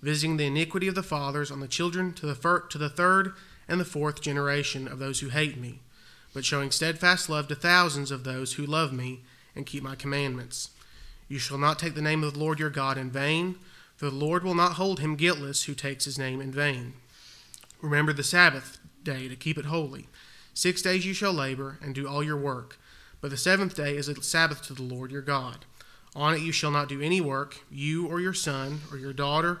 visiting the iniquity of the fathers on the children to the, fir- to the third and the fourth generation of those who hate me, but showing steadfast love to thousands of those who love me and keep my commandments. You shall not take the name of the Lord your God in vain, for the Lord will not hold him guiltless who takes his name in vain. Remember the Sabbath day to keep it holy. Six days you shall labor and do all your work, but the seventh day is a Sabbath to the Lord your God. On it you shall not do any work, you or your son or your daughter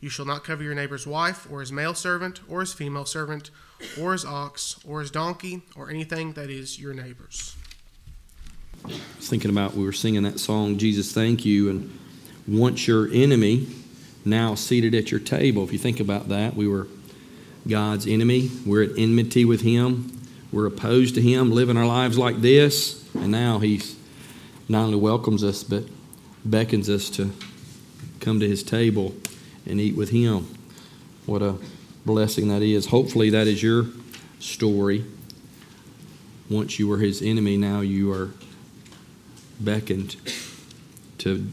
You shall not cover your neighbor's wife, or his male servant, or his female servant, or his ox, or his donkey, or anything that is your neighbor's. I was thinking about we were singing that song, Jesus Thank You, and once your enemy, now seated at your table. If you think about that, we were God's enemy. We're at enmity with Him. We're opposed to Him, living our lives like this. And now He's not only welcomes us, but beckons us to come to His table and eat with Him. What a blessing that is. Hopefully, that is your story. Once you were His enemy, now you are beckoned to,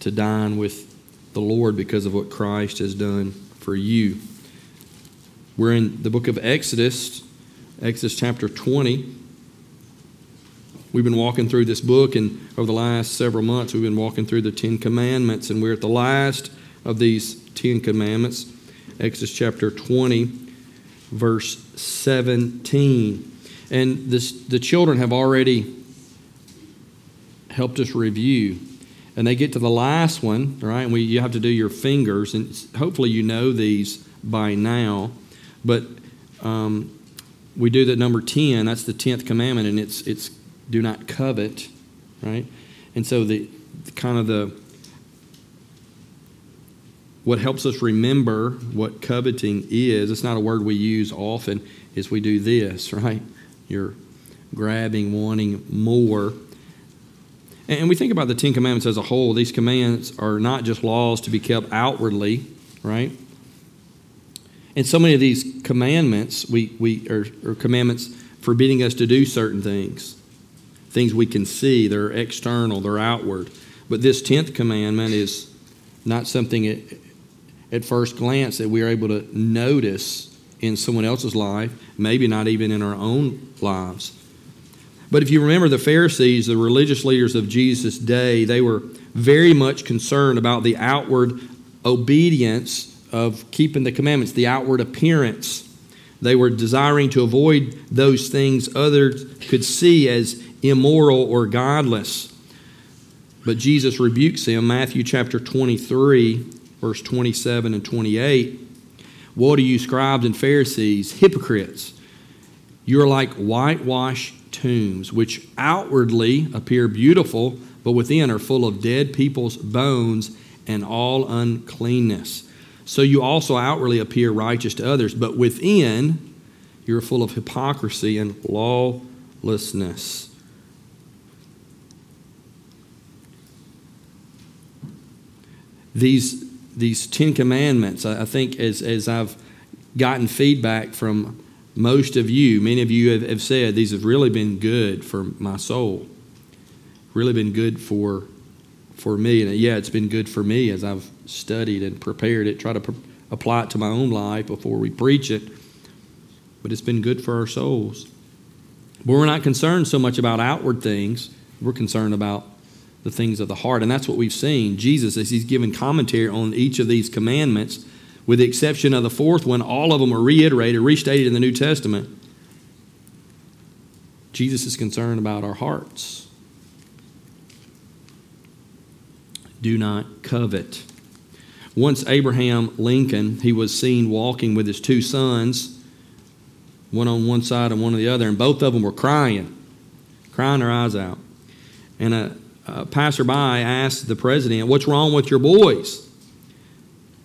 to dine with the Lord because of what Christ has done for you. We're in the book of Exodus, Exodus chapter 20. We've been walking through this book, and over the last several months, we've been walking through the Ten Commandments, and we're at the last of these Ten Commandments. Exodus chapter 20, verse 17. And this, the children have already helped us review. And they get to the last one, right? And we, you have to do your fingers, and hopefully you know these by now. But um, we do the number 10, that's the 10th commandment, and it's, it's do not covet, right? And so the kind of the what helps us remember what coveting is, it's not a word we use often, is we do this, right? You're grabbing, wanting more. And we think about the Ten Commandments as a whole. These commands are not just laws to be kept outwardly, right? And so many of these commandments, we, we are, are commandments forbidding us to do certain things, things we can see, they're external, they're outward. But this tenth commandment is not something at first glance that we are able to notice in someone else's life, maybe not even in our own lives. But if you remember the Pharisees, the religious leaders of Jesus' day, they were very much concerned about the outward obedience of keeping the commandments, the outward appearance. They were desiring to avoid those things others could see as immoral or godless. But Jesus rebukes them. Matthew chapter 23, verse 27 and 28. Woe to you, scribes and Pharisees, hypocrites! You're like whitewashed tombs, which outwardly appear beautiful, but within are full of dead people's bones and all uncleanness. So you also outwardly appear righteous to others, but within you're full of hypocrisy and lawlessness. These these Ten Commandments, I think as, as I've gotten feedback from most of you, many of you have, have said these have really been good for my soul, really been good for for me. And uh, yeah, it's been good for me as I've studied and prepared it, try to pr- apply it to my own life before we preach it. But it's been good for our souls. But we're not concerned so much about outward things. We're concerned about the things of the heart. And that's what we've seen. Jesus, as he's given commentary on each of these commandments, with the exception of the fourth one, all of them are reiterated, restated in the New Testament. Jesus is concerned about our hearts. Do not covet. Once Abraham Lincoln, he was seen walking with his two sons, one on one side and one on the other, and both of them were crying, crying their eyes out. And a, a passerby asked the president, What's wrong with your boys?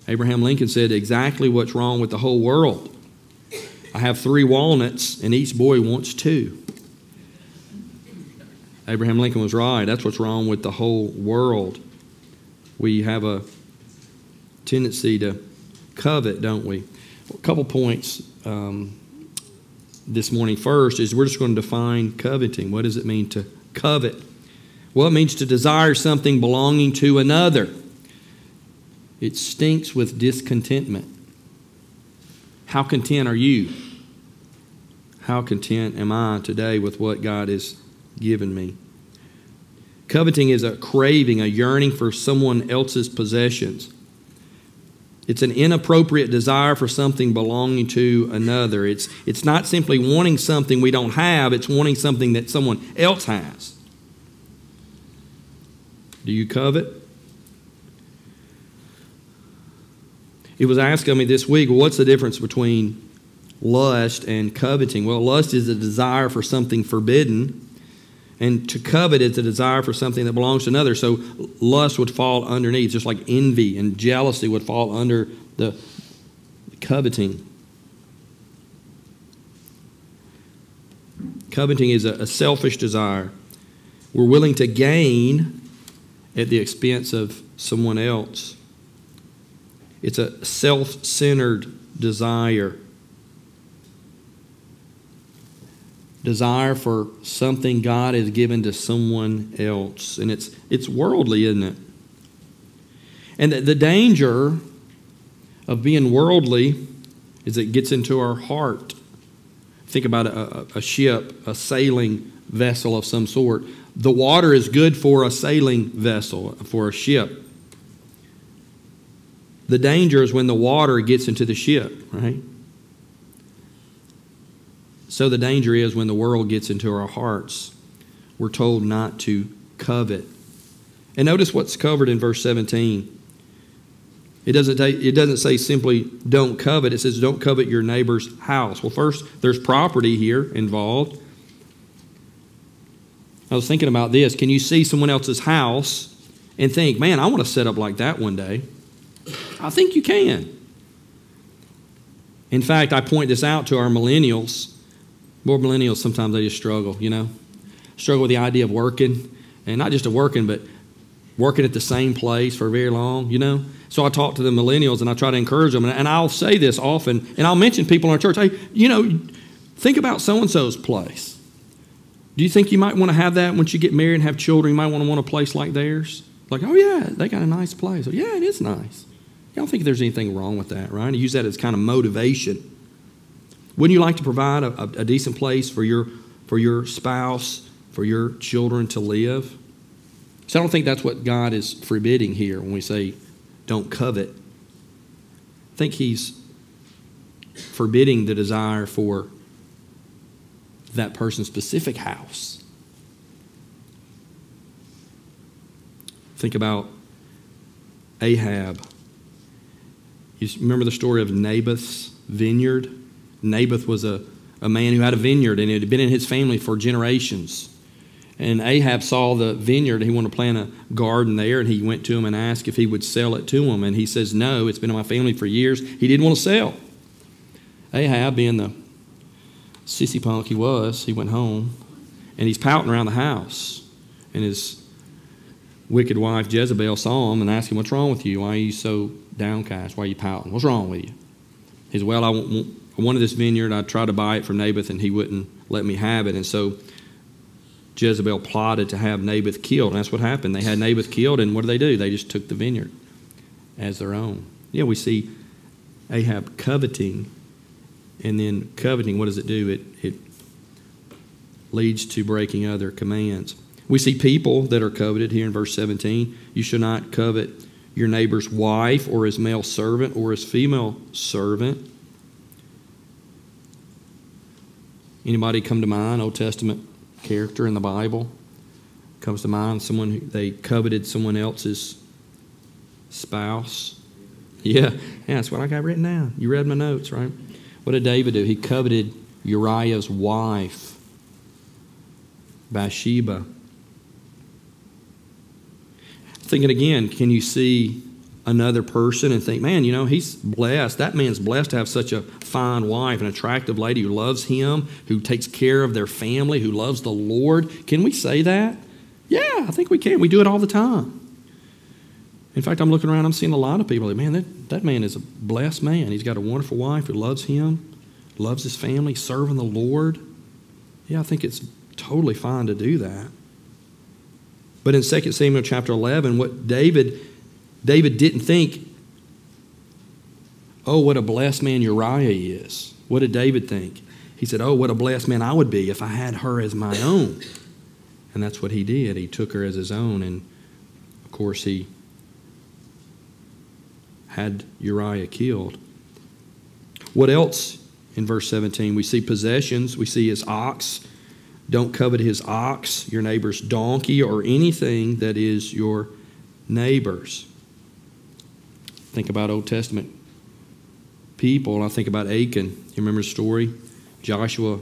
Abraham Lincoln said, Exactly what's wrong with the whole world. I have three walnuts, and each boy wants two. Abraham Lincoln was right. That's what's wrong with the whole world. We have a tendency to covet, don't we? A couple points um, this morning. First is we're just going to define coveting. What does it mean to covet? Well, it means to desire something belonging to another. It stinks with discontentment. How content are you? How content am I today with what God has given me? Coveting is a craving, a yearning for someone else's possessions. It's an inappropriate desire for something belonging to another. It's, it's not simply wanting something we don't have, it's wanting something that someone else has. Do you covet? It was asked of me this week, what's the difference between lust and coveting? Well, lust is a desire for something forbidden, and to covet is a desire for something that belongs to another. So lust would fall underneath, just like envy and jealousy would fall under the coveting. Coveting is a, a selfish desire. We're willing to gain at the expense of someone else. It's a self centered desire. Desire for something God has given to someone else. And it's, it's worldly, isn't it? And the, the danger of being worldly is it gets into our heart. Think about a, a, ship, a sailing vessel of some sort. The water is good for a sailing vessel, for a ship. The danger is when the water gets into the ship, right? So the danger is when the world gets into our hearts. We're told not to covet. And notice what's covered in verse 17. It doesn't, take, it doesn't say simply don't covet, it says don't covet your neighbor's house. Well, first, there's property here involved. I was thinking about this. Can you see someone else's house and think, man, I want to set up like that one day? I think you can. In fact, I point this out to our millennials. More millennials, sometimes they just struggle, you know, struggle with the idea of working, and not just of working, but working at the same place for very long, you know. So I talk to the millennials and I try to encourage them, and I'll say this often, and I'll mention people in our church, hey, you know, think about so and so's place. Do you think you might want to have that once you get married and have children? You might want to want a place like theirs. Like, oh yeah, they got a nice place. Oh, yeah, it is nice. I don't think there's anything wrong with that, right? use that as kind of motivation. Wouldn't you like to provide a, a, decent place for your for your spouse, for your children to live? So I don't think that's what God is forbidding here when we say don't covet. I think He's forbidding the desire for that person's specific house. Think about Ahab. You remember the story of Naboth's vineyard? Naboth was a, a man who had a vineyard and it had been in his family for generations. And Ahab saw the vineyard. He wanted to plant a garden there, and he went to him and asked if he would sell it to him. And he says, No, it's been in my family for years. He didn't want to sell. Ahab, being the sissy punk he was, he went home and he's pouting around the house. And his wicked wife Jezebel saw him and asked him, What's wrong with you? Why are you so downcast? Why are you pouting? What's wrong with you? He said, Well, I, want, I wanted this vineyard. I tried to buy it from Naboth and he wouldn't let me have it. And so Jezebel plotted to have Naboth killed. And that's what happened. They had Naboth killed, and what did they do? They just took the vineyard as their own. Yeah, we see Ahab coveting and then coveting, what does it do? It, it leads to breaking other commands. We see people that are coveted here in verse 17. You shall not covet your neighbor's wife or his male servant or his female servant. Anybody come to mind, Old Testament character in the Bible? Comes to mind someone who they coveted someone else's spouse. Yeah, yeah, that's what I got written down. You read my notes, right? What did David do? He coveted Uriah's wife, Bathsheba. Thinking again, can you see another person and think, man, you know, he's blessed. That man's blessed to have such a fine wife, an attractive lady who loves him, who takes care of their family, who loves the Lord. Can we say that? Yeah, I think we can. We do it all the time. In fact, I'm looking around, I'm seeing a lot of people man, that, that man is a blessed man. He's got a wonderful wife who loves him, loves his family, serving the Lord. Yeah, I think it's totally fine to do that. But in 2 Samuel chapter 11, what David, David didn't think, oh, what a blessed man Uriah is. What did David think? He said, oh, what a blessed man I would be if I had her as my own. And that's what he did. He took her as his own, and of course, he had Uriah killed. What else in verse 17? We see possessions, we see his ox. Don't covet his ox, your neighbor's donkey, or anything that is your neighbor's. Think about Old Testament people. I think about Achan. You remember the story? Joshua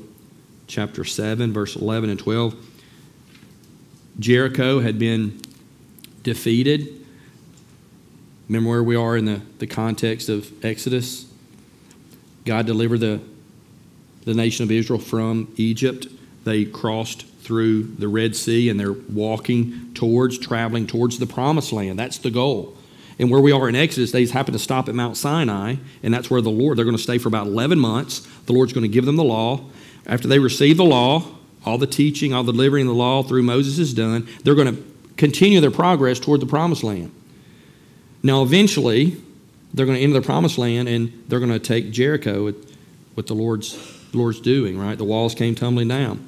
chapter 7, verse 11 and 12. Jericho had been defeated Remember where we are in the, the context of Exodus? God delivered the, the nation of Israel from Egypt. They crossed through the Red Sea and they're walking towards, traveling towards the promised land. That's the goal. And where we are in Exodus, they happen to stop at Mount Sinai, and that's where the Lord, they're going to stay for about 11 months. The Lord's going to give them the law. After they receive the law, all the teaching, all the delivering of the law through Moses is done, they're going to continue their progress toward the promised land. Now, eventually, they're going to enter the promised land and they're going to take Jericho with, with the Lord's, Lord's doing, right? The walls came tumbling down.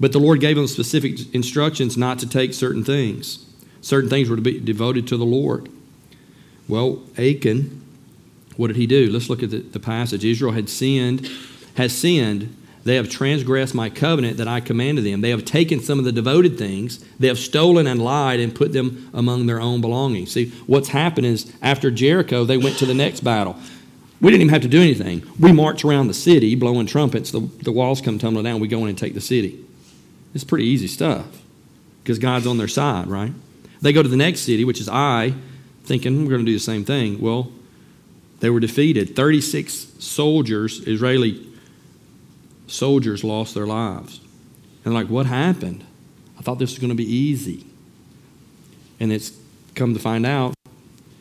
But the Lord gave them specific instructions not to take certain things. Certain things were to be devoted to the Lord. Well, Achan, what did he do? Let's look at the, the passage. Israel had sinned, has sinned they have transgressed my covenant that I commanded them. They have taken some of the devoted things. They have stolen and lied and put them among their own belongings. See, what's happened is after Jericho, they went to the next battle. We didn't even have to do anything. We march around the city blowing trumpets. The, the walls come tumbling down. We go in and take the city. It's pretty easy stuff because God's on their side, right? They go to the next city, which is Ai, thinking hmm, we're going to do the same thing. Well, they were defeated. 36 soldiers, Israeli soldiers lost their lives. And like, what happened? I thought this was going to be easy. And it's come to find out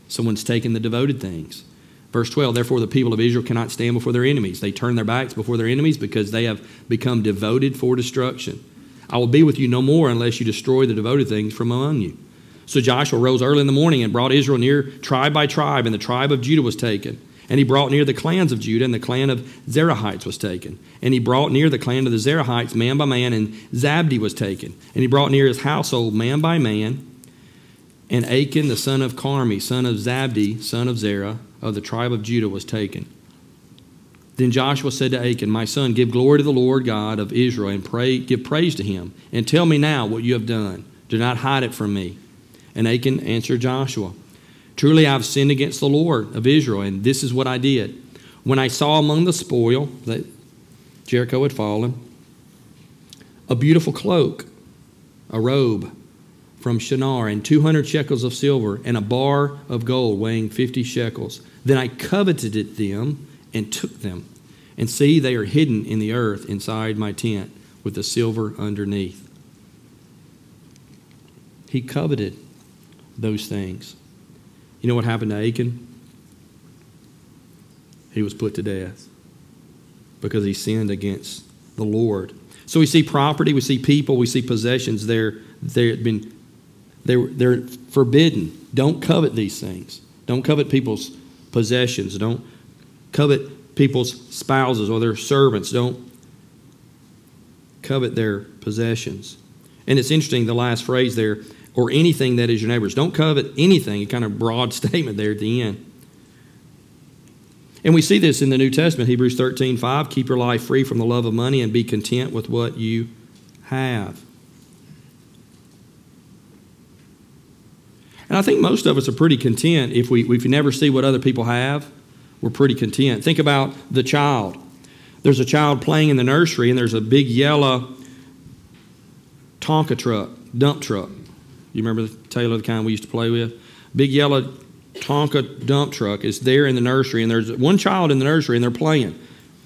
someone's taken the devoted things. Verse 12, therefore the people of Israel cannot stand before their enemies. They turn their backs before their enemies because they have become devoted for destruction. I will be with you no more unless you destroy the devoted things from among you. So Joshua rose early in the morning and brought Israel near tribe by tribe, and the tribe of Judah was taken. And he brought near the clans of Judah, and the clan of Zerahites was taken. And he brought near the clan of the Zerahites man by man, and Zabdi was taken. And he brought near his household man by man. And Achan, the son of Carmi, son of Zabdi, son of Zerah, of the tribe of Judah, was taken. Then Joshua said to Achan, My son, give glory to the Lord God of Israel, and pray, give praise to him. And tell me now what you have done. Do not hide it from me. And Achan answered Joshua. Truly, I've sinned against the Lord of Israel, and this is what I did. When I saw among the spoil that Jericho had fallen, a beautiful cloak, a robe from Shinar, and 200 shekels of silver, and a bar of gold weighing 50 shekels. Then I coveted them and took them. And see, they are hidden in the earth inside my tent with the silver underneath. He coveted those things. You know what happened to Achan? He was put to death because he sinned against the Lord. So we see property, we see people, we see possessions. They're, they're, been, they're, they're forbidden. Don't covet these things. Don't covet people's possessions. Don't covet people's spouses or their servants. Don't covet their possessions. And it's interesting, the last phrase there or anything that is your neighbor's. Don't covet anything. A kind of broad statement there at the end. And we see this in the New Testament, Hebrews 13 5. Keep your life free from the love of money and be content with what you have. And I think most of us are pretty content if we, if we never see what other people have, we're pretty content. Think about the child. There's a child playing in the nursery, and there's a big yellow Tonka truck, dump truck. You remember the Taylor, the kind we used to play with? Big yellow Tonka dump truck is there in the nursery, and there's one child in the nursery, and they're playing,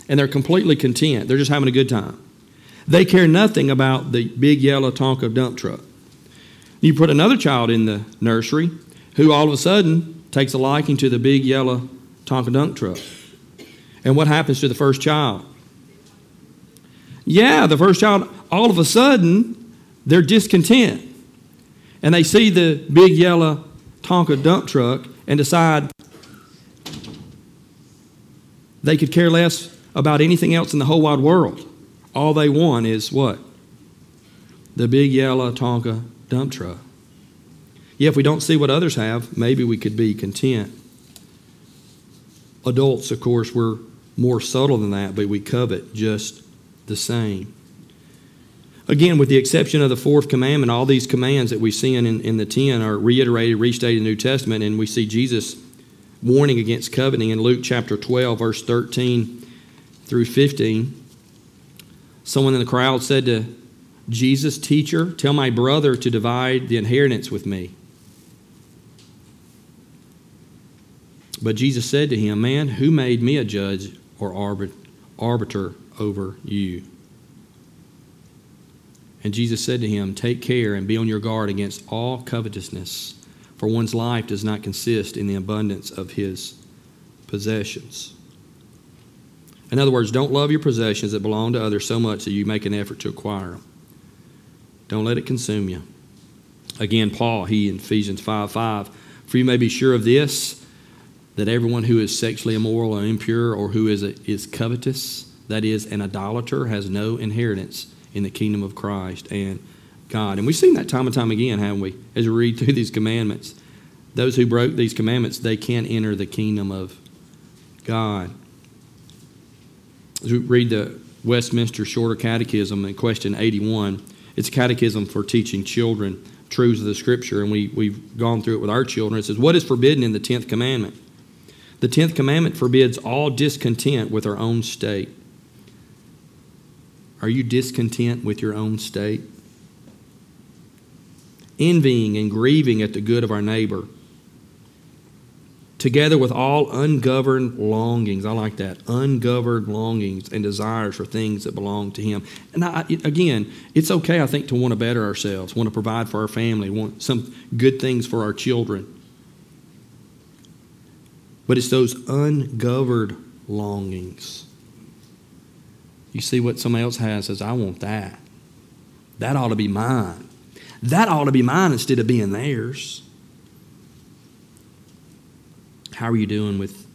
and they're completely content. They're just having a good time. They care nothing about the big yellow Tonka dump truck. You put another child in the nursery who all of a sudden takes a liking to the big yellow Tonka dump truck. And what happens to the first child? Yeah, the first child, all of a sudden, they're discontent. And they see the big yellow Tonka dump truck and decide they could care less about anything else in the whole wide world. All they want is what? The big yellow Tonka dump truck. Yeah, if we don't see what others have, maybe we could be content. Adults, of course, we're more subtle than that, but we covet just the same. Again, with the exception of the fourth commandment, all these commands that we see in, in the ten are reiterated, restated in the New Testament, and we see Jesus warning against coveting in Luke chapter 12, verse 13 through 15. Someone in the crowd said to Jesus, Teacher, tell my brother to divide the inheritance with me. But Jesus said to him, Man, who made me a judge or arbiter over you? And Jesus said to him, Take care and be on your guard against all covetousness, for one's life does not consist in the abundance of his possessions. In other words, don't love your possessions that belong to others so much that you make an effort to acquire them. Don't let it consume you. Again, Paul, he in Ephesians 5 5, for you may be sure of this, that everyone who is sexually immoral or impure or who is, a, is covetous, that is, an idolater, has no inheritance in the kingdom of Christ and God. And we've seen that time and time again, haven't we, as we read through these commandments. Those who broke these commandments, they can't enter the kingdom of God. As we read the Westminster Shorter Catechism in question 81, it's a catechism for teaching children truths of the Scripture, and we, we've gone through it with our children. It says, What is forbidden in the 10th commandment? The 10th commandment forbids all discontent with our own state. Are you discontent with your own state? Envying and grieving at the good of our neighbor together with all ungoverned longings. I like that. Ungoverned longings and desires for things that belong to Him. And I, again, it's okay, I think, to want to better ourselves, want to provide for our family, want some good things for our children. But it's those ungoverned longings. You see what somebody else has, says, I want that. That ought to be mine. That ought to be mine instead of being theirs. How are you doing with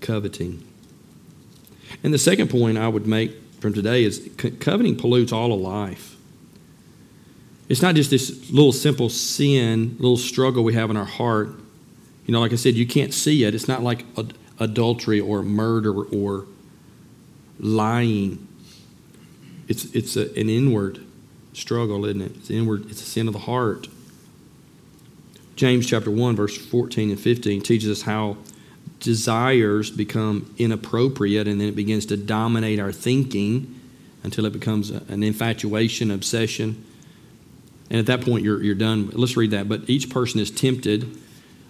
coveting? And the second point I would make from today is coveting pollutes all of life. It's not just this little simple sin, little struggle we have in our heart. You know, like I said, you can't see it. It's not like adultery or murder or lying. It's, it's a, an inward struggle, isn't it? It's inward. It's a sin of the heart. James chapter 1, verse 14 and 15 teaches us how desires become inappropriate and then it begins to dominate our thinking until it becomes an infatuation, obsession. And at that point, you're, you're done. Let's read that. But each person is tempted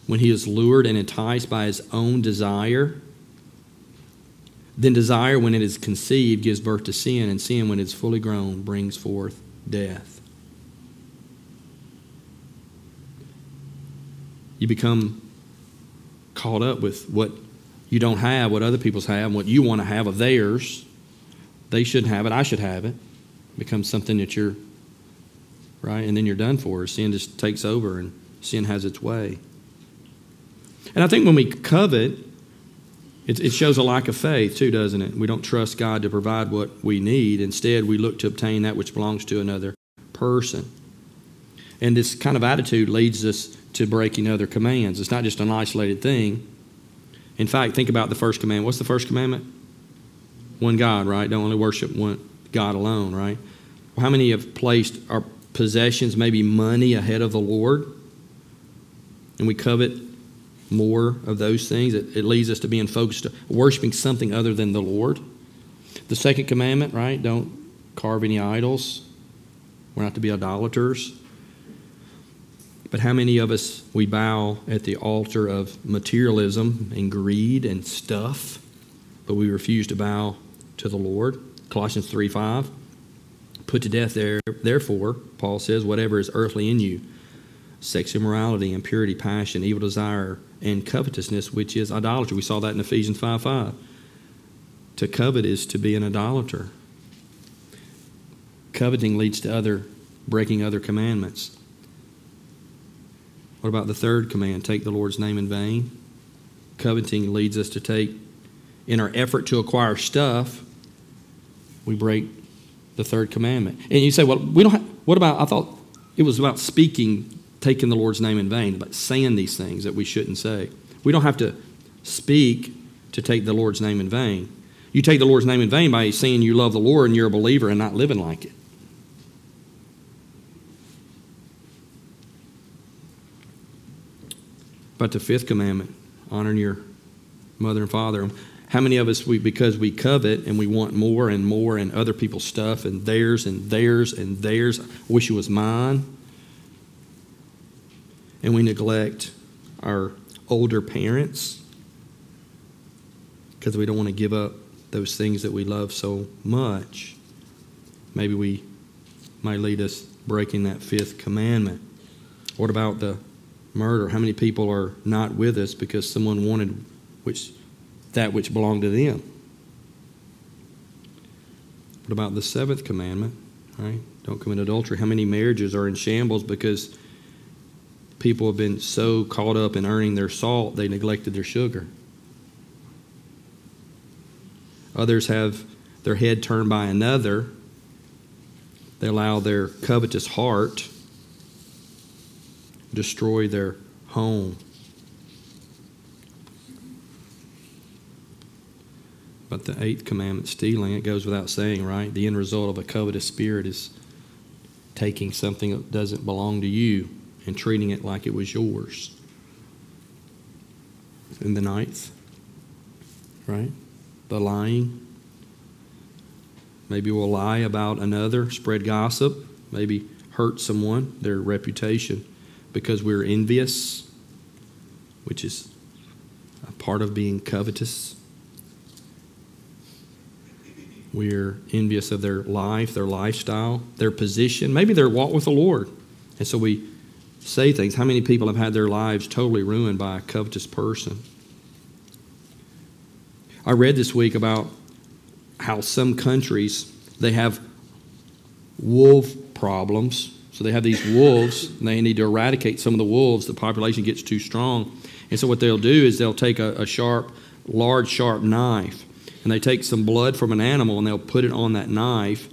when he is lured and enticed by his own desire. Then desire, when it is conceived, gives birth to sin, and sin, when it's fully grown, brings forth death. you become caught up with what you don't have, what other people's have, what you want to have of theirs. They should have it, I should have it. it becomes something that you're, right? And then you're done for. Sin just takes over and sin has its way. And I think when we covet, it, it shows a lack of faith too, doesn't it? We don't trust God to provide what we need. Instead, we look to obtain that which belongs to another person. And this kind of attitude leads us to breaking other commands. It's not just an isolated thing. In fact, think about the first command. What's the first commandment? One God, right? Don't only worship one God alone, right? How many have placed our possessions, maybe money, ahead of the Lord? And we covet more of those things. It, it leads us to being focused, worshiping something other than the Lord. The second commandment, right? Don't carve any idols. We're not to be idolaters. But how many of us we bow at the altar of materialism and greed and stuff, but we refuse to bow to the Lord? Colossians 3 5. Put to death there, therefore, Paul says, whatever is earthly in you sex immorality, impurity, passion, evil desire, and covetousness, which is idolatry. We saw that in Ephesians 5 5. To covet is to be an idolater. Coveting leads to other breaking other commandments. What about the third command? Take the Lord's name in vain. Coveting leads us to take, in our effort to acquire stuff, we break the third commandment. And you say, well, we don't. Have, what about? I thought it was about speaking, taking the Lord's name in vain, about saying these things that we shouldn't say. We don't have to speak to take the Lord's name in vain. You take the Lord's name in vain by saying you love the Lord and you're a believer and not living like it. But the fifth commandment, honoring your mother and father. How many of us, we, because we covet and we want more and more and other people's stuff and theirs and theirs and theirs, I wish it was mine. And we neglect our older parents because we don't want to give up those things that we love so much. Maybe we might lead us breaking that fifth commandment. What about the murder? How many people are not with us because someone wanted which that which belonged to them. What about the seventh commandment? Right? Don't commit adultery. How many marriages are in shambles because people have been so caught up in earning their salt they neglected their sugar? Others have their head turned by another. They allow their covetous heart destroy their home. But the eighth commandment, stealing, it goes without saying, right? The end result of a covetous spirit is taking something that doesn't belong to you and treating it like it was yours. And the ninth, right? The lying. Maybe we'll lie about another, spread gossip, maybe hurt someone, their reputation, because we're envious, which is a part of being covetous. We're envious of their life, their lifestyle, their position, maybe their walk with the Lord. And so we say things. How many people have had their lives totally ruined by a covetous person? I read this week about how some countries they have wolf problems. So they have these wolves, and they need to eradicate some of the wolves. The population gets too strong. And so what they'll do is they'll take a, a sharp, large, sharp knife and they take some blood from an animal and they'll put it on that knife.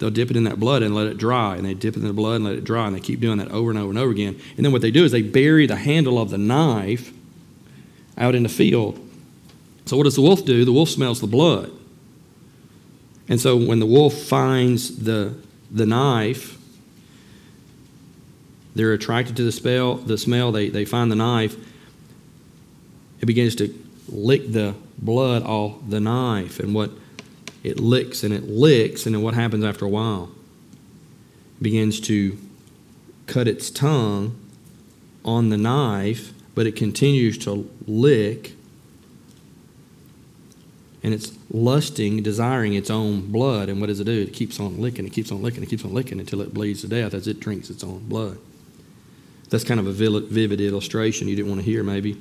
They'll dip it in that blood and let it dry. And they dip it in the blood and let it dry. And they keep doing that over and over and over again. And then what they do is they bury the handle of the knife out in the field. So what does the wolf do? The wolf smells the blood. And so when the wolf finds the, the knife, they're attracted to the smell. The smell. They, they find the knife. It begins to lick the blood off the knife and what it licks and it licks and then what happens after a while? It begins to cut its tongue on the knife but it continues to lick and it's lusting desiring its own blood. And what does it do? It keeps on licking it keeps on licking it keeps on licking until it bleeds to death as it drinks its own blood. That's kind of a vivid illustration. You didn't want to hear maybe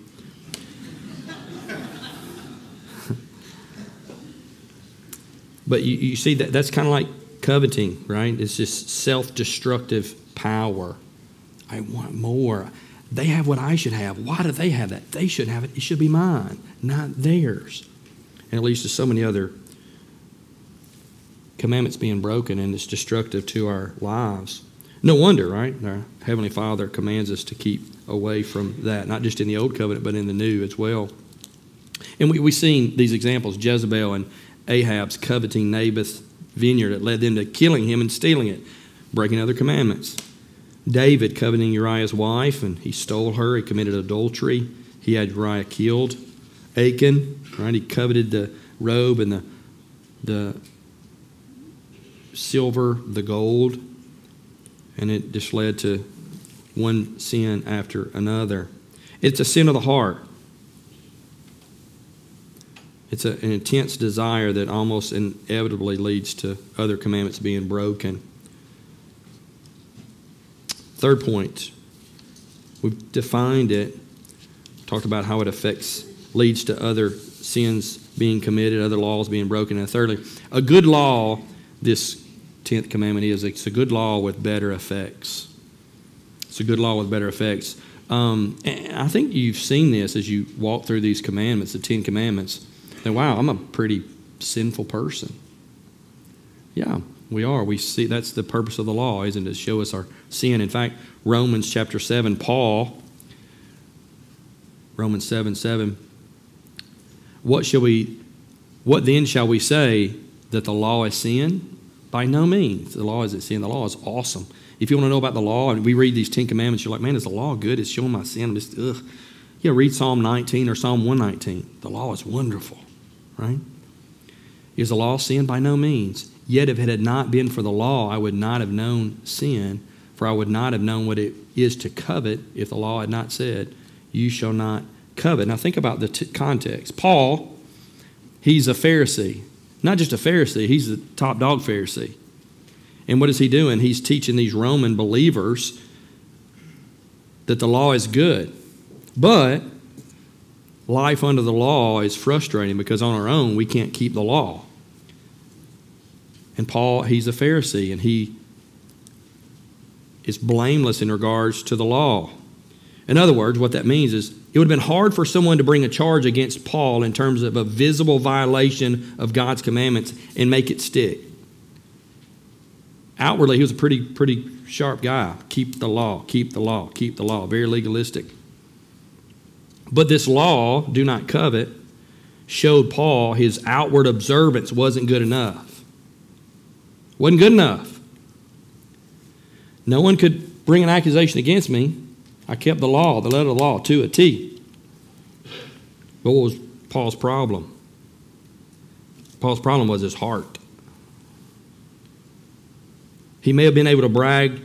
But you, you see that that's kind of like coveting, right? It's just self-destructive power. I want more. They have what I should have. Why do they have that? They should have it. It should be mine, not theirs. And it leads to so many other commandments being broken, and it's destructive to our lives. No wonder, right? Our Heavenly Father commands us to keep away from that, not just in the Old Covenant, but in the New as well. And we, we've seen these examples Jezebel and Ahab's coveting Naboth's vineyard that led them to killing him and stealing it, breaking other commandments. David coveting Uriah's wife, and he stole her. He committed adultery. He had Uriah killed. Achan, right? He coveted the robe and the the silver, the gold, and it just led to one sin after another. It's a sin of the heart. It's a, an intense desire that almost inevitably leads to other commandments being broken. Third point, we've defined it, talked about how it affects, leads to other sins being committed, other laws being broken. And thirdly, a good law, this 10th commandment is it's a good law with better effects. It's a good law with better effects. Um, I think you've seen this as you walk through these commandments, the Ten Commandments. That wow, I'm a pretty sinful person. Yeah, we are. We see that's the purpose of the law, isn't it? To show us our sin. In fact, Romans chapter seven, Paul, Romans seven seven. What shall we? What then shall we say that the law is sin? By no means. The law isn't sin. The law is awesome. If you want to know about the law, and we read these Ten Commandments, you're like, man, is the law good? It's showing my sin. I'm just, ugh. Yeah, read Psalm 19 or Psalm 119. The law is wonderful, right? Is the law sin? By no means. Yet if it had not been for the law, I would not have known sin, for I would not have known what it is to covet if the law had not said, You shall not covet. Now think about the t- context. Paul, he's a Pharisee. Not just a Pharisee, he's the top dog Pharisee. And what is he doing? He's teaching these Roman believers that the law is good. But life under the law is frustrating because on our own we can't keep the law. And Paul, he's a Pharisee and he is blameless in regards to the law. In other words, what that means is it would have been hard for someone to bring a charge against Paul in terms of a visible violation of God's commandments and make it stick. Outwardly, he was a pretty, pretty sharp guy. Keep the law, keep the law, keep the law. Very legalistic. But this law, do not covet, showed Paul his outward observance wasn't good enough. Wasn't good enough. No one could bring an accusation against me I kept the law, the letter of the law, to a T. But what was Paul's problem? Paul's problem was his heart. He may have been able to brag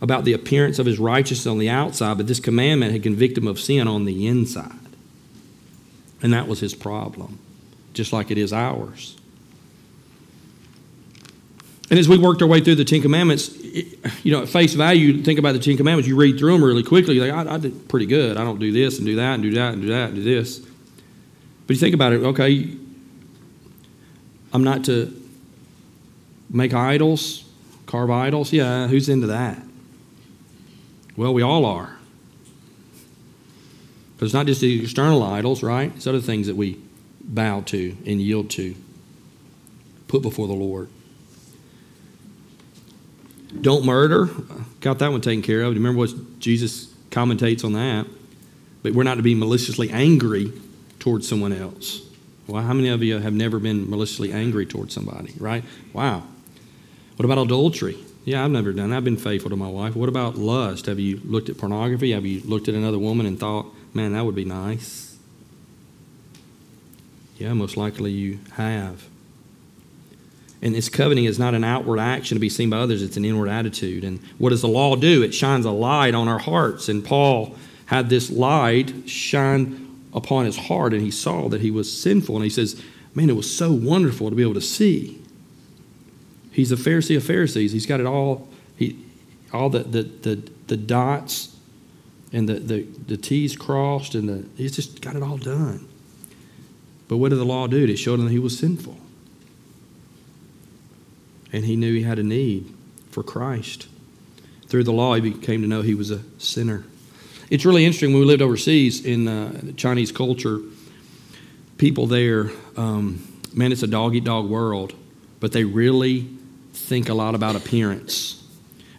about the appearance of his righteousness on the outside, but this commandment had convicted him of sin on the inside. And that was his problem, just like it is ours. And as we worked our way through the Ten Commandments, you know, at face value, think about the Ten Commandments, you read through them really quickly. You're like, I, I did pretty good. I don't do this and do that and do that and do that and do this. But you think about it, okay, I'm not to make idols, carve idols. Yeah, who's into that? Well, we all are. But it's not just the external idols, right? It's other things that we bow to and yield to, put before the Lord. Don't murder. Got that one taken care of. Do you remember what Jesus commentates on that? But we're not to be maliciously angry towards someone else. Well, how many of you have never been maliciously angry towards somebody, right? Wow. What about adultery? Yeah, I've never done that. I've been faithful to my wife. What about lust? Have you looked at pornography? Have you looked at another woman and thought, man, that would be nice? Yeah, most likely you have. And this coveting is not an outward action to be seen by others, it's an inward attitude. And what does the law do? It shines a light on our hearts. And Paul had this light shine upon his heart, and he saw that he was sinful. And he says, Man, it was so wonderful to be able to see. He's a Pharisee of Pharisees. He's got it all, he, all the, the, the, the dots and the, the, the T's crossed, and the, he's just got it all done. But what did the law do? It showed him that he was sinful and he knew he had a need for Christ. Through the law, he came to know he was a sinner. It's really interesting when we lived overseas in uh, Chinese culture, people there, um, man, it's a dog eat dog world, but they really think a lot about appearance.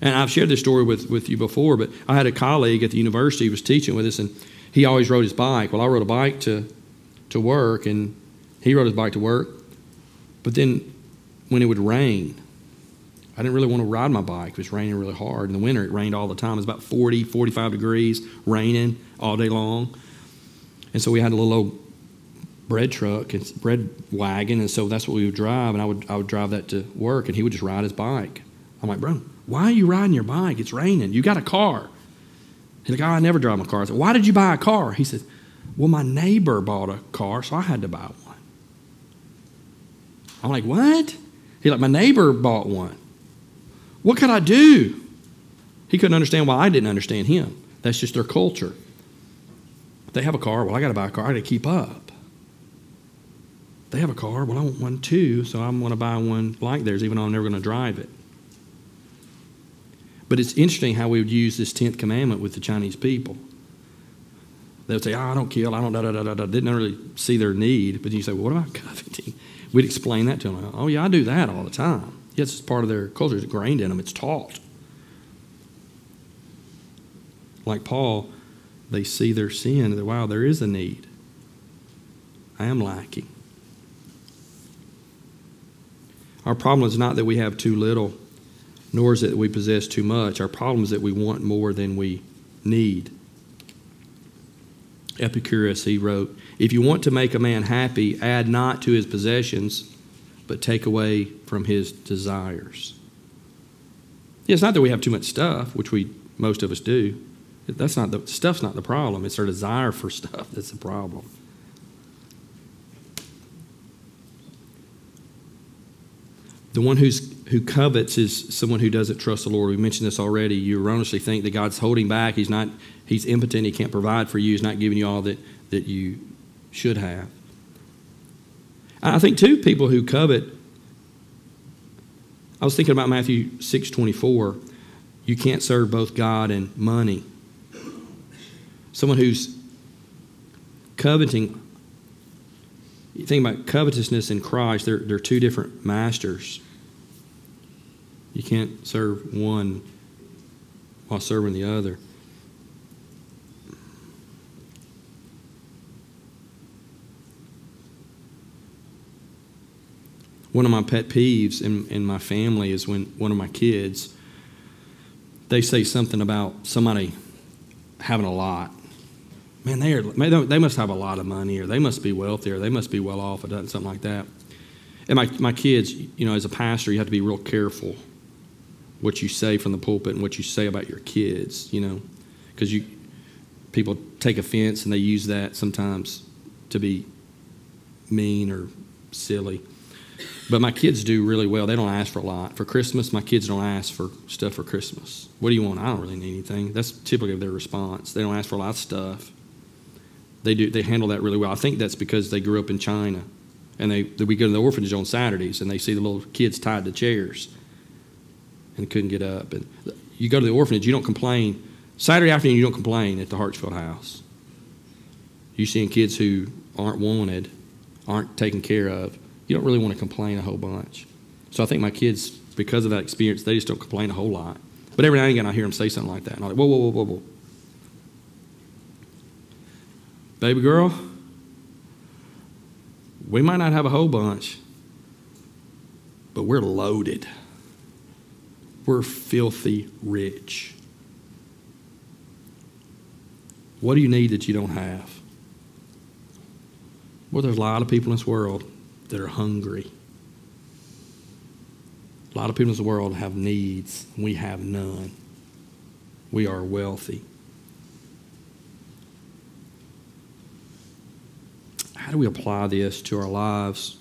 And I've shared this story with, with you before, but I had a colleague at the university who was teaching with us, and he always rode his bike. Well, I rode a bike to, to work, and he rode his bike to work. But then when it would rain, I didn't really want to ride my bike. It was raining really hard. In the winter, it rained all the time. It was about 40, 45 degrees, raining all day long. And so we had a little old bread truck and bread wagon, and so that's what we would drive. And I would I would drive that to work, and he would just ride his bike. I'm like, bro, why are you riding your bike? It's raining. You got a car. He's like, oh, I never drive my car. I said, why did you buy a car? He said, well, my neighbor bought a car, so I had to buy one. I'm like, what? He's like, my neighbor bought one. What could I do? He couldn't understand why I didn't understand him. That's just their culture. They have a car. Well, I got to buy a car. I got to keep up. They have a car. Well, I want one too, so I'm going to buy one like theirs, even though I'm never going to drive it. But it's interesting how we would use this 10th commandment with the Chinese people. They would say, oh, I don't kill, I don't da da da da da. Didn't really see their need. But you say, well, what about coveting? We'd explain that to them. Oh, yeah, I do that all the time. Yes, it's part of their culture. It's ingrained in them, it's taught. Like Paul, they see their sin and wow, there is a need. I am lacking. Our problem is not that we have too little, nor is it that we possess too much. Our problem is that we want more than we need. Epicurus, he wrote, If you want to make a man happy, add not to his possessions, but take away from his desires. Yeah, it's not that we have too much stuff, which we most of us do. That's not the stuff's not the problem. It's our desire for stuff that's the problem. The one who's who covets is someone who doesn't trust the Lord. We mentioned this already. You erroneously think that God's holding back. He's not. He's impotent. He can't provide for you. He's not giving you all that that you should have. I think too, people who covet. I was thinking about Matthew six twenty four. You can't serve both God and money. Someone who's coveting, you think about covetousness in Christ, they're, they're two different masters. You can't serve one while serving the other. One of my pet peeves in, in my family is when one of my kids they say something about somebody having a lot man, they, are, they must have a lot of money, or they must be wealthy, or they must be well off, or something like that. And my, my kids, you know, as a pastor, you have to be real careful what you say from the pulpit and what you say about your kids, you know, because you people take offense and they use that sometimes to be mean or silly. But my kids do really well. They don't ask for a lot. For Christmas, my kids don't ask for stuff for Christmas. What do you want? I don't really need anything. That's typically their response. They don't ask for a lot of stuff they do they handle that really well. I think that's because they grew up in China, and they, we go to the orphanage on Saturdays, and they see the little kids tied to chairs, and couldn't get up. And you go to the orphanage, you don't complain. Saturday afternoon, you don't complain at the Hartsfield House. You're seeing kids who aren't wanted, aren't taken care of. You don't really want to complain a whole bunch. So I think my kids, because of that experience, they just don't complain a whole lot. But every now and again, I hear them say something like that, and I'm like, whoa, whoa, whoa, whoa, whoa. Baby girl, we might not have a whole bunch, but we're loaded. We're filthy rich. What do you need that you don't have? Well, there's a lot of people in this world that are hungry. A lot of people in this world have needs, we have none. We are wealthy. how do we apply this to our lives?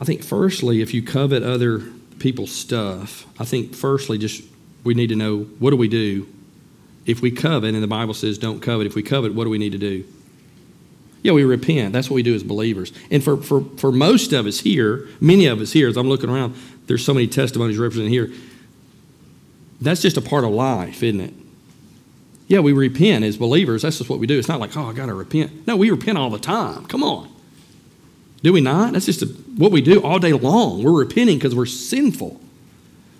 I think, firstly, if you covet other people's stuff, I think, firstly, just we need to know what do we do? If we covet, and the Bible says don't covet, if we covet, what do we need to do? Yeah, we repent. That's what we do as believers. And for, for, for most of us here, many of us here, as I'm looking around, there's so many testimonies represented here. That's just a part of life, isn't it? Yeah, we repent as believers. That's just what we do. It's not like, oh, I got to repent. No, we repent all the time. Come on. Do we not? That's just a, what we do all day long. We're repenting because we're sinful.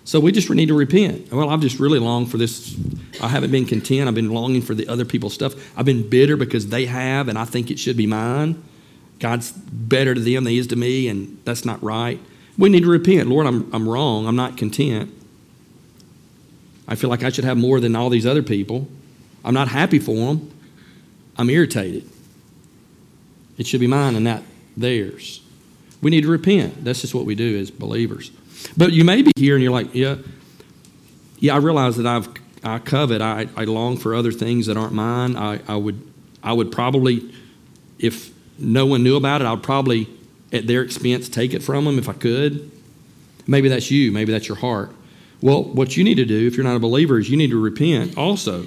So we just need to repent. Well, I've just really longed for this. I haven't been content. I've been longing for the other people's stuff. I've been bitter because they have, and I think it should be mine. God's better to them than he is to me, and that's not right. We need to repent. Lord, I'm, I'm wrong. I'm not content. I feel like I should have more than all these other people. I'm not happy for them. I'm irritated. It should be mine and not theirs. We need to repent. That's just what we do as believers. But you may be here and you're like, yeah, yeah, I realize that I've I covet, I, I long for other things that aren't mine. I, I would I would probably, if no one knew about it, I'd probably at their expense take it from them if I could. Maybe that's you, maybe that's your heart. Well, what you need to do if you're not a believer is you need to repent also.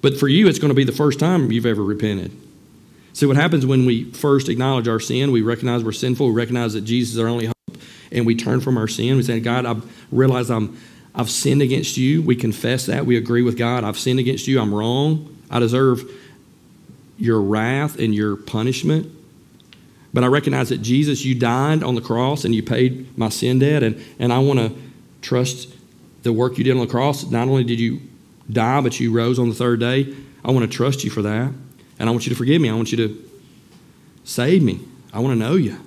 But for you, it's going to be the first time you've ever repented. See, what happens when we first acknowledge our sin, we recognize we're sinful, we recognize that Jesus is our only hope, and we turn from our sin. We say, God, I realize I'm, I've sinned against you. We confess that. We agree with God. I've sinned against you. I'm wrong. I deserve your wrath and your punishment. But I recognize that Jesus, you died on the cross and you paid my sin debt, and, and I want to trust the work you did on the cross. Not only did you die, but you rose on the third day. I want to trust you for that. And I want you to forgive me. I want you to save me. I want to know you.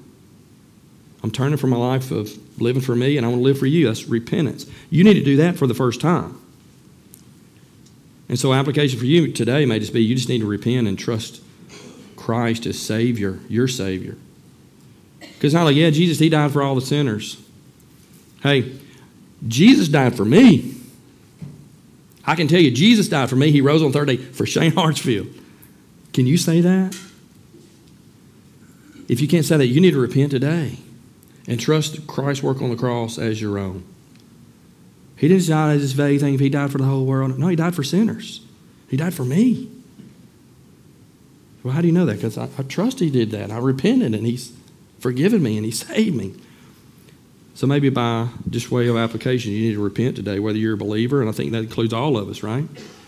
I'm turning from my life of living for me and I want to live for you. That's repentance. You need to do that for the first time. And so, application for you today may just be you just need to repent and trust Christ as Savior, your Savior. Because not like, yeah, Jesus, He died for all the sinners. Hey, Jesus died for me. I can tell you, Jesus died for me. He rose on the third day for Shane Hartsfield. Can you say that? If you can't say that, you need to repent today and trust Christ's work on the cross as your own. He didn't die as this vague thing if he died for the whole world. No, he died for sinners. He died for me. Well, how do you know that? Because I, I trust he did that. I repented and he's forgiven me and he saved me. So maybe by just way of application, you need to repent today, whether you're a believer, and I think that includes all of us, right?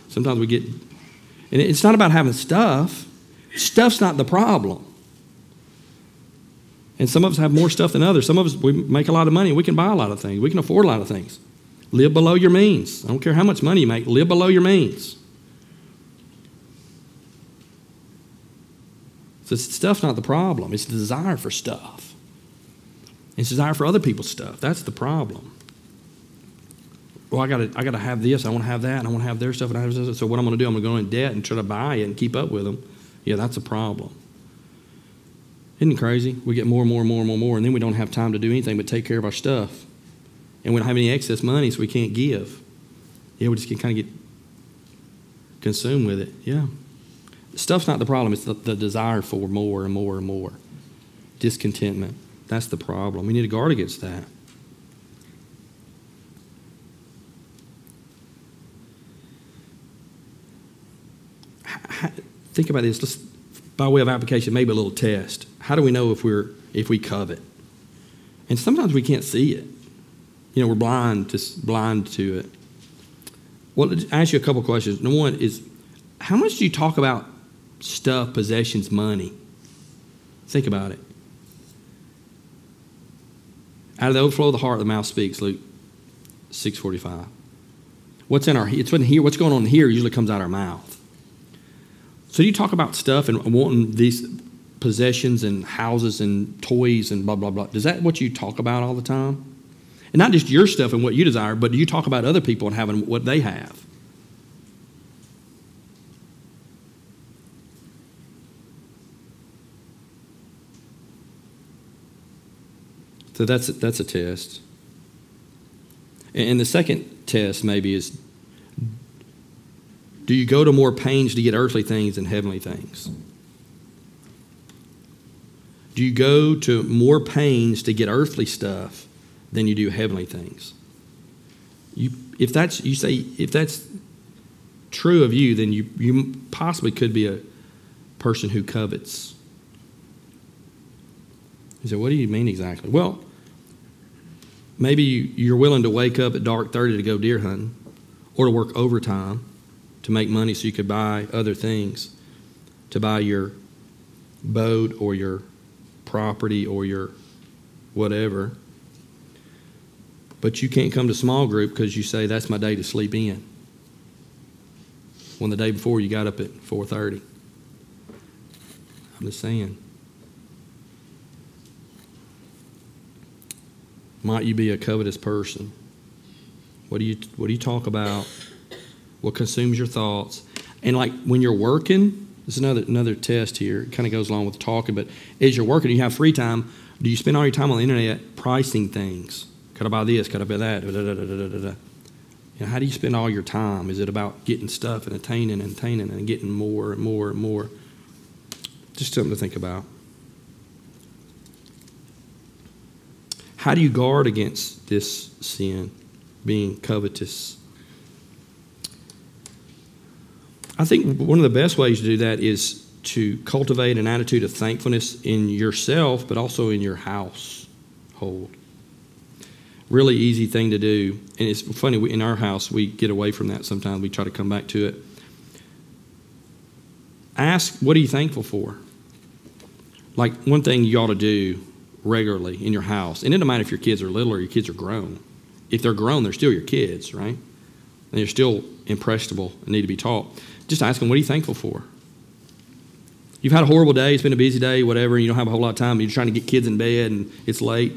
Sometimes we get, and it's not about having stuff. Stuff's not the problem. And some of us have more stuff than others. Some of us, we make a lot of money. We can buy a lot of things. We can afford a lot of things. Live below your means. I don't care how much money you make, live below your means. So stuff's not the problem. It's the desire for stuff. It's desire for other people's stuff. That's the problem. Well, I gotta, I gotta have this. I want to have that. And I want to have their stuff. And I have this. So what I'm going to do? I'm going to go in debt and try to buy it and keep up with them. Yeah, that's a problem. Isn't it crazy? We get more and more and more and more and more, and then we don't have time to do anything but take care of our stuff. And we don't have any excess money, so we can't give. Yeah, we just can kind of get consumed with it. Yeah. Stuff's not the problem, it's the, the desire for more and more and more. Discontentment. That's the problem. We need to guard against that. Think about this. Let's, by way of application, maybe a little test. How do we know if we're if we covet? And sometimes we can't see it. You know, we're blind to blind to it. Well, I'll ask you a couple questions. Number one is, how much do you talk about stuff, possessions, money? Think about it. Out of the overflow of the heart, the mouth speaks. Luke six forty five. What's in our it's in here. What's going on here usually comes out our mouth. So you talk about stuff and wanting these possessions and houses and toys and blah blah blah. Is that what you talk about all the time? And not just your stuff and what you desire, but do you talk about other people and having what they have? So that's that's a test. And the second test maybe is do you go to more pains to get earthly things than heavenly things? Do you go to more pains to get earthly stuff than you do heavenly things? You, if that's you say if that's true of you, then you you possibly could be a person who covets. You say, what do you mean exactly? Well, maybe you're willing to wake up at dark thirty to go deer hunting, or to work overtime to make money so you could buy other things, to buy your boat or your property or your whatever. But you can't come to small group because you say that's my day to sleep in. When the day before you got up at 4:30. I'm just saying. Might you be a covetous person? What do you what do you talk about? What consumes your thoughts? And like when you're working, this is another another test here. It kind of goes along with talking, but as you're working, you have free time. Do you spend all your time on the internet pricing things? Could I buy this? Could I buy that? Da, da, da, you know, how do you spend all your time? Is it about getting stuff and attaining and attaining and getting more and more and more? Just something to think about. How do you guard against this sin, being covetous? I think one of the best ways to do that is to cultivate an attitude of thankfulness in yourself, but also in your household. Really easy thing to do. And it's funny, in our house, we get away from that sometimes. We try to come back to it. Ask, what are you thankful for? Like, one thing you ought to do regularly in your house, and it doesn't matter if your kids are little or your kids are grown. If they're grown, they're still your kids, right? And they're still impressionable and need to be taught just ask them, what are you thankful for? You've had a horrible day, it's been a busy day, whatever, and you don't have a whole lot of time, you're trying to get kids in bed and it's late.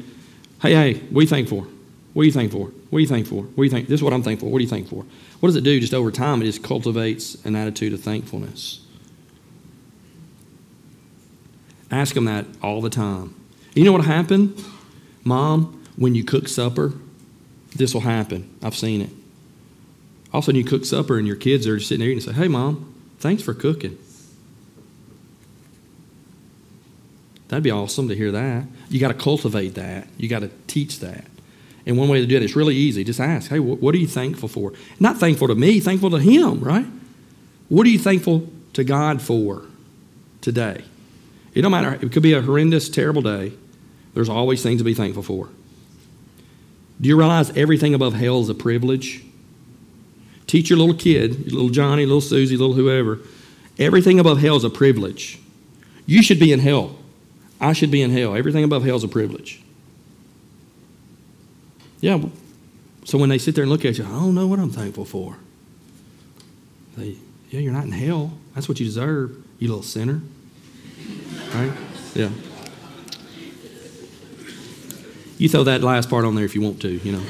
Hey, hey, what are you thankful for? What are you thankful for? What are you thankful for? What are you think? This is what I'm thankful for. What are you thankful for? What does it do just over time? It just cultivates an attitude of thankfulness. Ask them that all the time. You know what happened? Mom, when you cook supper, this will happen. I've seen it. All of a sudden, you cook supper and your kids are sitting there and say, Hey, mom, thanks for cooking. That'd be awesome to hear that. You got to cultivate that, you got to teach that. And one way to do it, it is really easy. Just ask, Hey, what are you thankful for? Not thankful to me, thankful to Him, right? What are you thankful to God for today? It don't matter. It could be a horrendous, terrible day. There's always things to be thankful for. Do you realize everything above hell is a privilege? Teach your little kid, little Johnny, little Susie, little whoever, everything above hell is a privilege. You should be in hell. I should be in hell. Everything above hell is a privilege. Yeah. So when they sit there and look at you, I don't know what I'm thankful for. They, yeah, you're not in hell. That's what you deserve, you little sinner. Right? Yeah. You throw that last part on there if you want to, you know.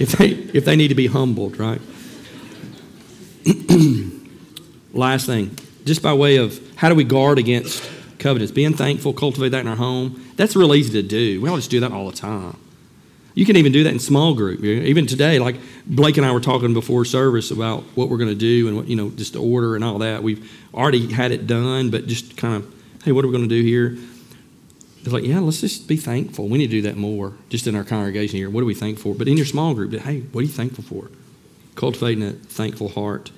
If they if they need to be humbled, right? Last thing, just by way of how do we guard against covetous? Being thankful, cultivate that in our home. That's real easy to do. We all just do that all the time. You can even do that in small group. Even today, like Blake and I were talking before service about what we're going to do and what, you know, just the order and all that. We've already had it done, but just kind of, hey, what are we going to do here? It's like, yeah, let's just be thankful. We need to do that more just in our congregation here. What are we thankful for? But in your small group, hey, what are you thankful for? Cultivating a thankful heart.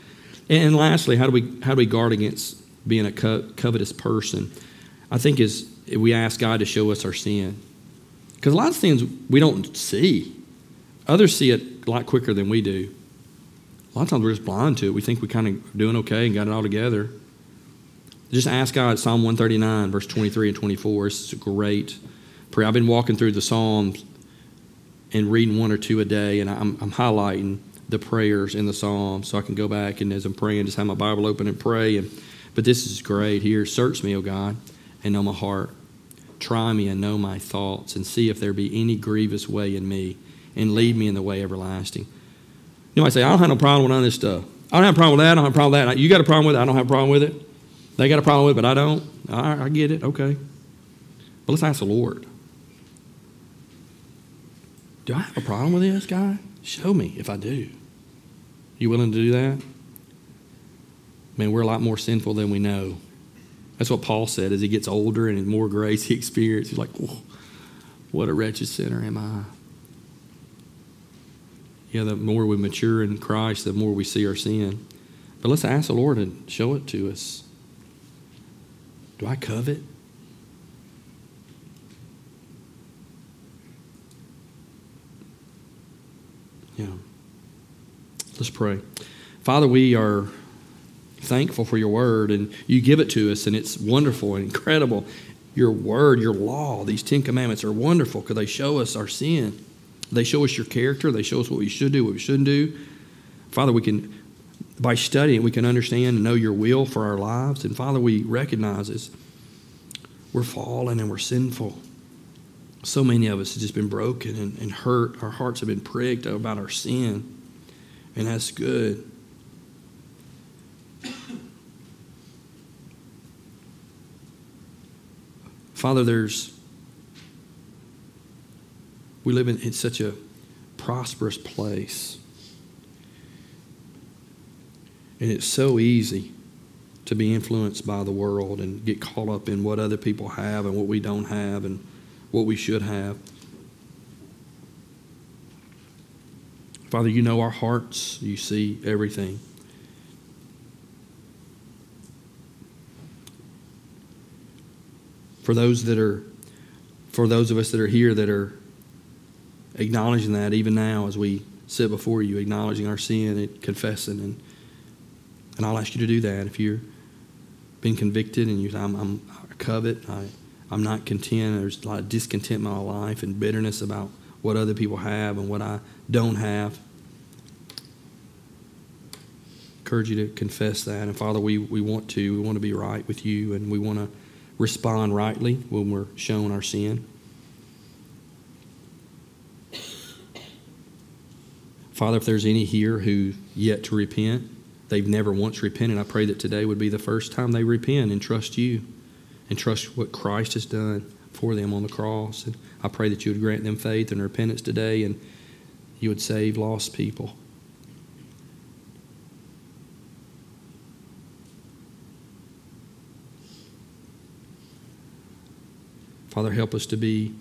And lastly, how do we how do we guard against being a co- covetous person? I think is we ask God to show us our sin, because a lot of things we don't see. Others see it a lot quicker than we do. A lot of times we're just blind to it. We think we're kind of doing okay and got it all together. Just ask God. Psalm 139, verse 23 and 24. It's a great prayer. I've been walking through the Psalms and reading one or two a day, and I'm, I'm highlighting the prayers in the Psalms so I can go back and as I'm praying, just have my Bible open and pray. And, but this is great here. Search me, O God, and know my heart. Try me and know my thoughts, and see if there be any grievous way in me, and lead me in the way everlasting. You might say, I don't have no problem with none of this stuff. I don't have a problem with that. I don't have a problem with that. You got a problem with it. I don't have a problem with it. They got a problem with it, but I don't. Right, I get it. Okay. But let's ask the Lord. Do I have a problem with this guy? Show me if I do. You willing to do that? Man, we're a lot more sinful than we know. That's what Paul said as he gets older and more grace he experiences. He's like, what a wretched sinner am I. Yeah, the more we mature in Christ, the more we see our sin. But let's ask the Lord and show it to us. Do I covet? Yeah. Let's pray. Father, we are thankful for your word, and you give it to us, and it's wonderful and incredible. your word, your law, these Ten Commandments are wonderful because they show us our sin. They show us your character. They show us what we should do, what we shouldn't do. Father, we can, by studying, we can understand and know your will for our lives. And Father, we recognize this. We're fallen and we're sinful. So many of us have just been broken and, and hurt. Our hearts have been pricked about our sin. And that's good. Father, there's we live in, in such a prosperous place. And it's so easy to be influenced by the world and get caught up in what other people have and what we don't have and what we should have. Father, you know our hearts, you see everything. For those that are for those of us that are here that are acknowledging that even now as we sit before you, acknowledging our sin and confessing. And, and I'll ask you to do that. If you've been convicted and you, I'm, I'm I covet, I, I'm not content, there's a lot of discontentment in my life and bitterness about what other people have and what I don't have. encourage you to confess that. And Father, we, we want to. We want to be right with you and we want to respond rightly when we're shown our sin. Father, if there's any here who yet to repent, they've never once repented, I pray that today would be the first time they repent and trust you and trust what Christ has done for them on the cross. And I pray that you would grant them faith and repentance today and you would save lost people. Father, help us to be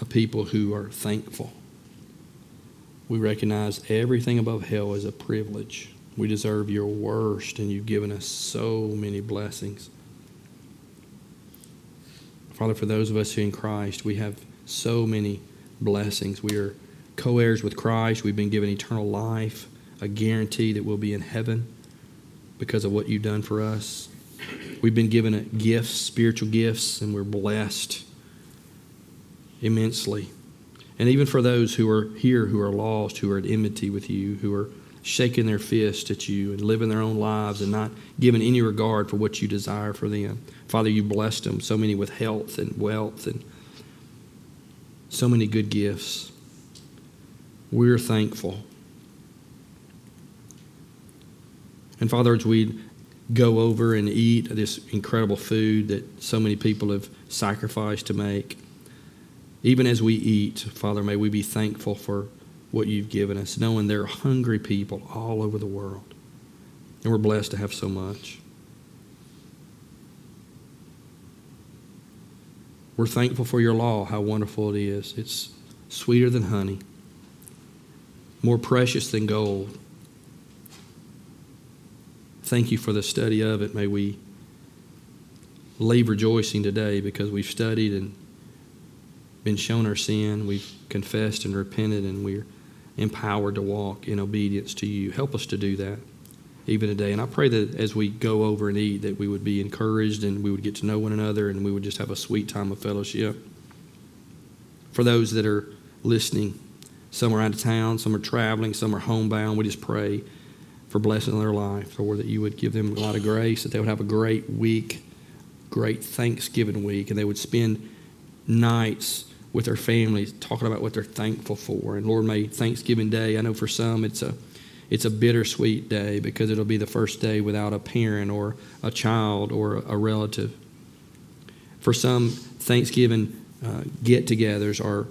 a people who are thankful we recognize everything above hell is a privilege. We deserve your worst, and you've given us so many blessings. Father, for those of us who in Christ, we have so many blessings. We are co heirs with Christ. We've been given eternal life, a guarantee that we'll be in heaven because of what you've done for us. We've been given gifts, spiritual gifts, and we're blessed immensely. And even for those who are here who are lost, who are at enmity with you, who are shaking their fist at you and living their own lives and not giving any regard for what you desire for them. Father, you blessed them, so many with health and wealth and so many good gifts. We're thankful. And Father, as we go over and eat this incredible food that so many people have sacrificed to make, even as we eat, Father, may we be thankful for what you've given us, knowing there are hungry people all over the world. And we're blessed to have so much. We're thankful for your law, how wonderful it is. It's sweeter than honey, more precious than gold. Thank you for the study of it. May we leave rejoicing today because we've studied and been shown our sin, we've confessed and repented, and we're empowered to walk in obedience to you. Help us to do that even today. And I pray that as we go over and eat, that we would be encouraged and we would get to know one another and we would just have a sweet time of fellowship. For those that are listening, some are out of town, some are traveling, some are homebound, we just pray for blessing in their life, or that you would give them a lot of grace, that they would have a great week, great Thanksgiving week, and they would spend nights with their families, talking about what they're thankful for. And Lord, may Thanksgiving Day, I know for some it's a it's a bittersweet day because it'll be the first day without a parent or a child or a relative. For some, Thanksgiving uh, get togethers are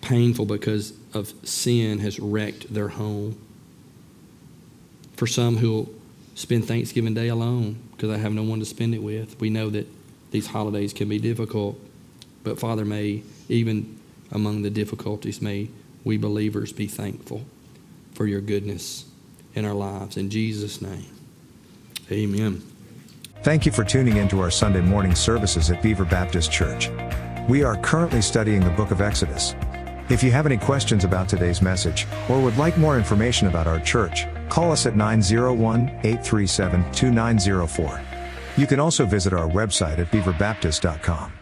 painful because of sin has wrecked their home. For some who'll spend Thanksgiving Day alone because they have no one to spend it with, we know that these holidays can be difficult. But Father, may even among the difficulties, may we believers be thankful for your goodness in our lives. In Jesus' name, amen. Thank you for tuning in to our Sunday morning services at Beaver Baptist Church. We are currently studying the book of Exodus. If you have any questions about today's message, or would like more information about our church, call us at 901 837 2904. You can also visit our website at beaverbaptist.com.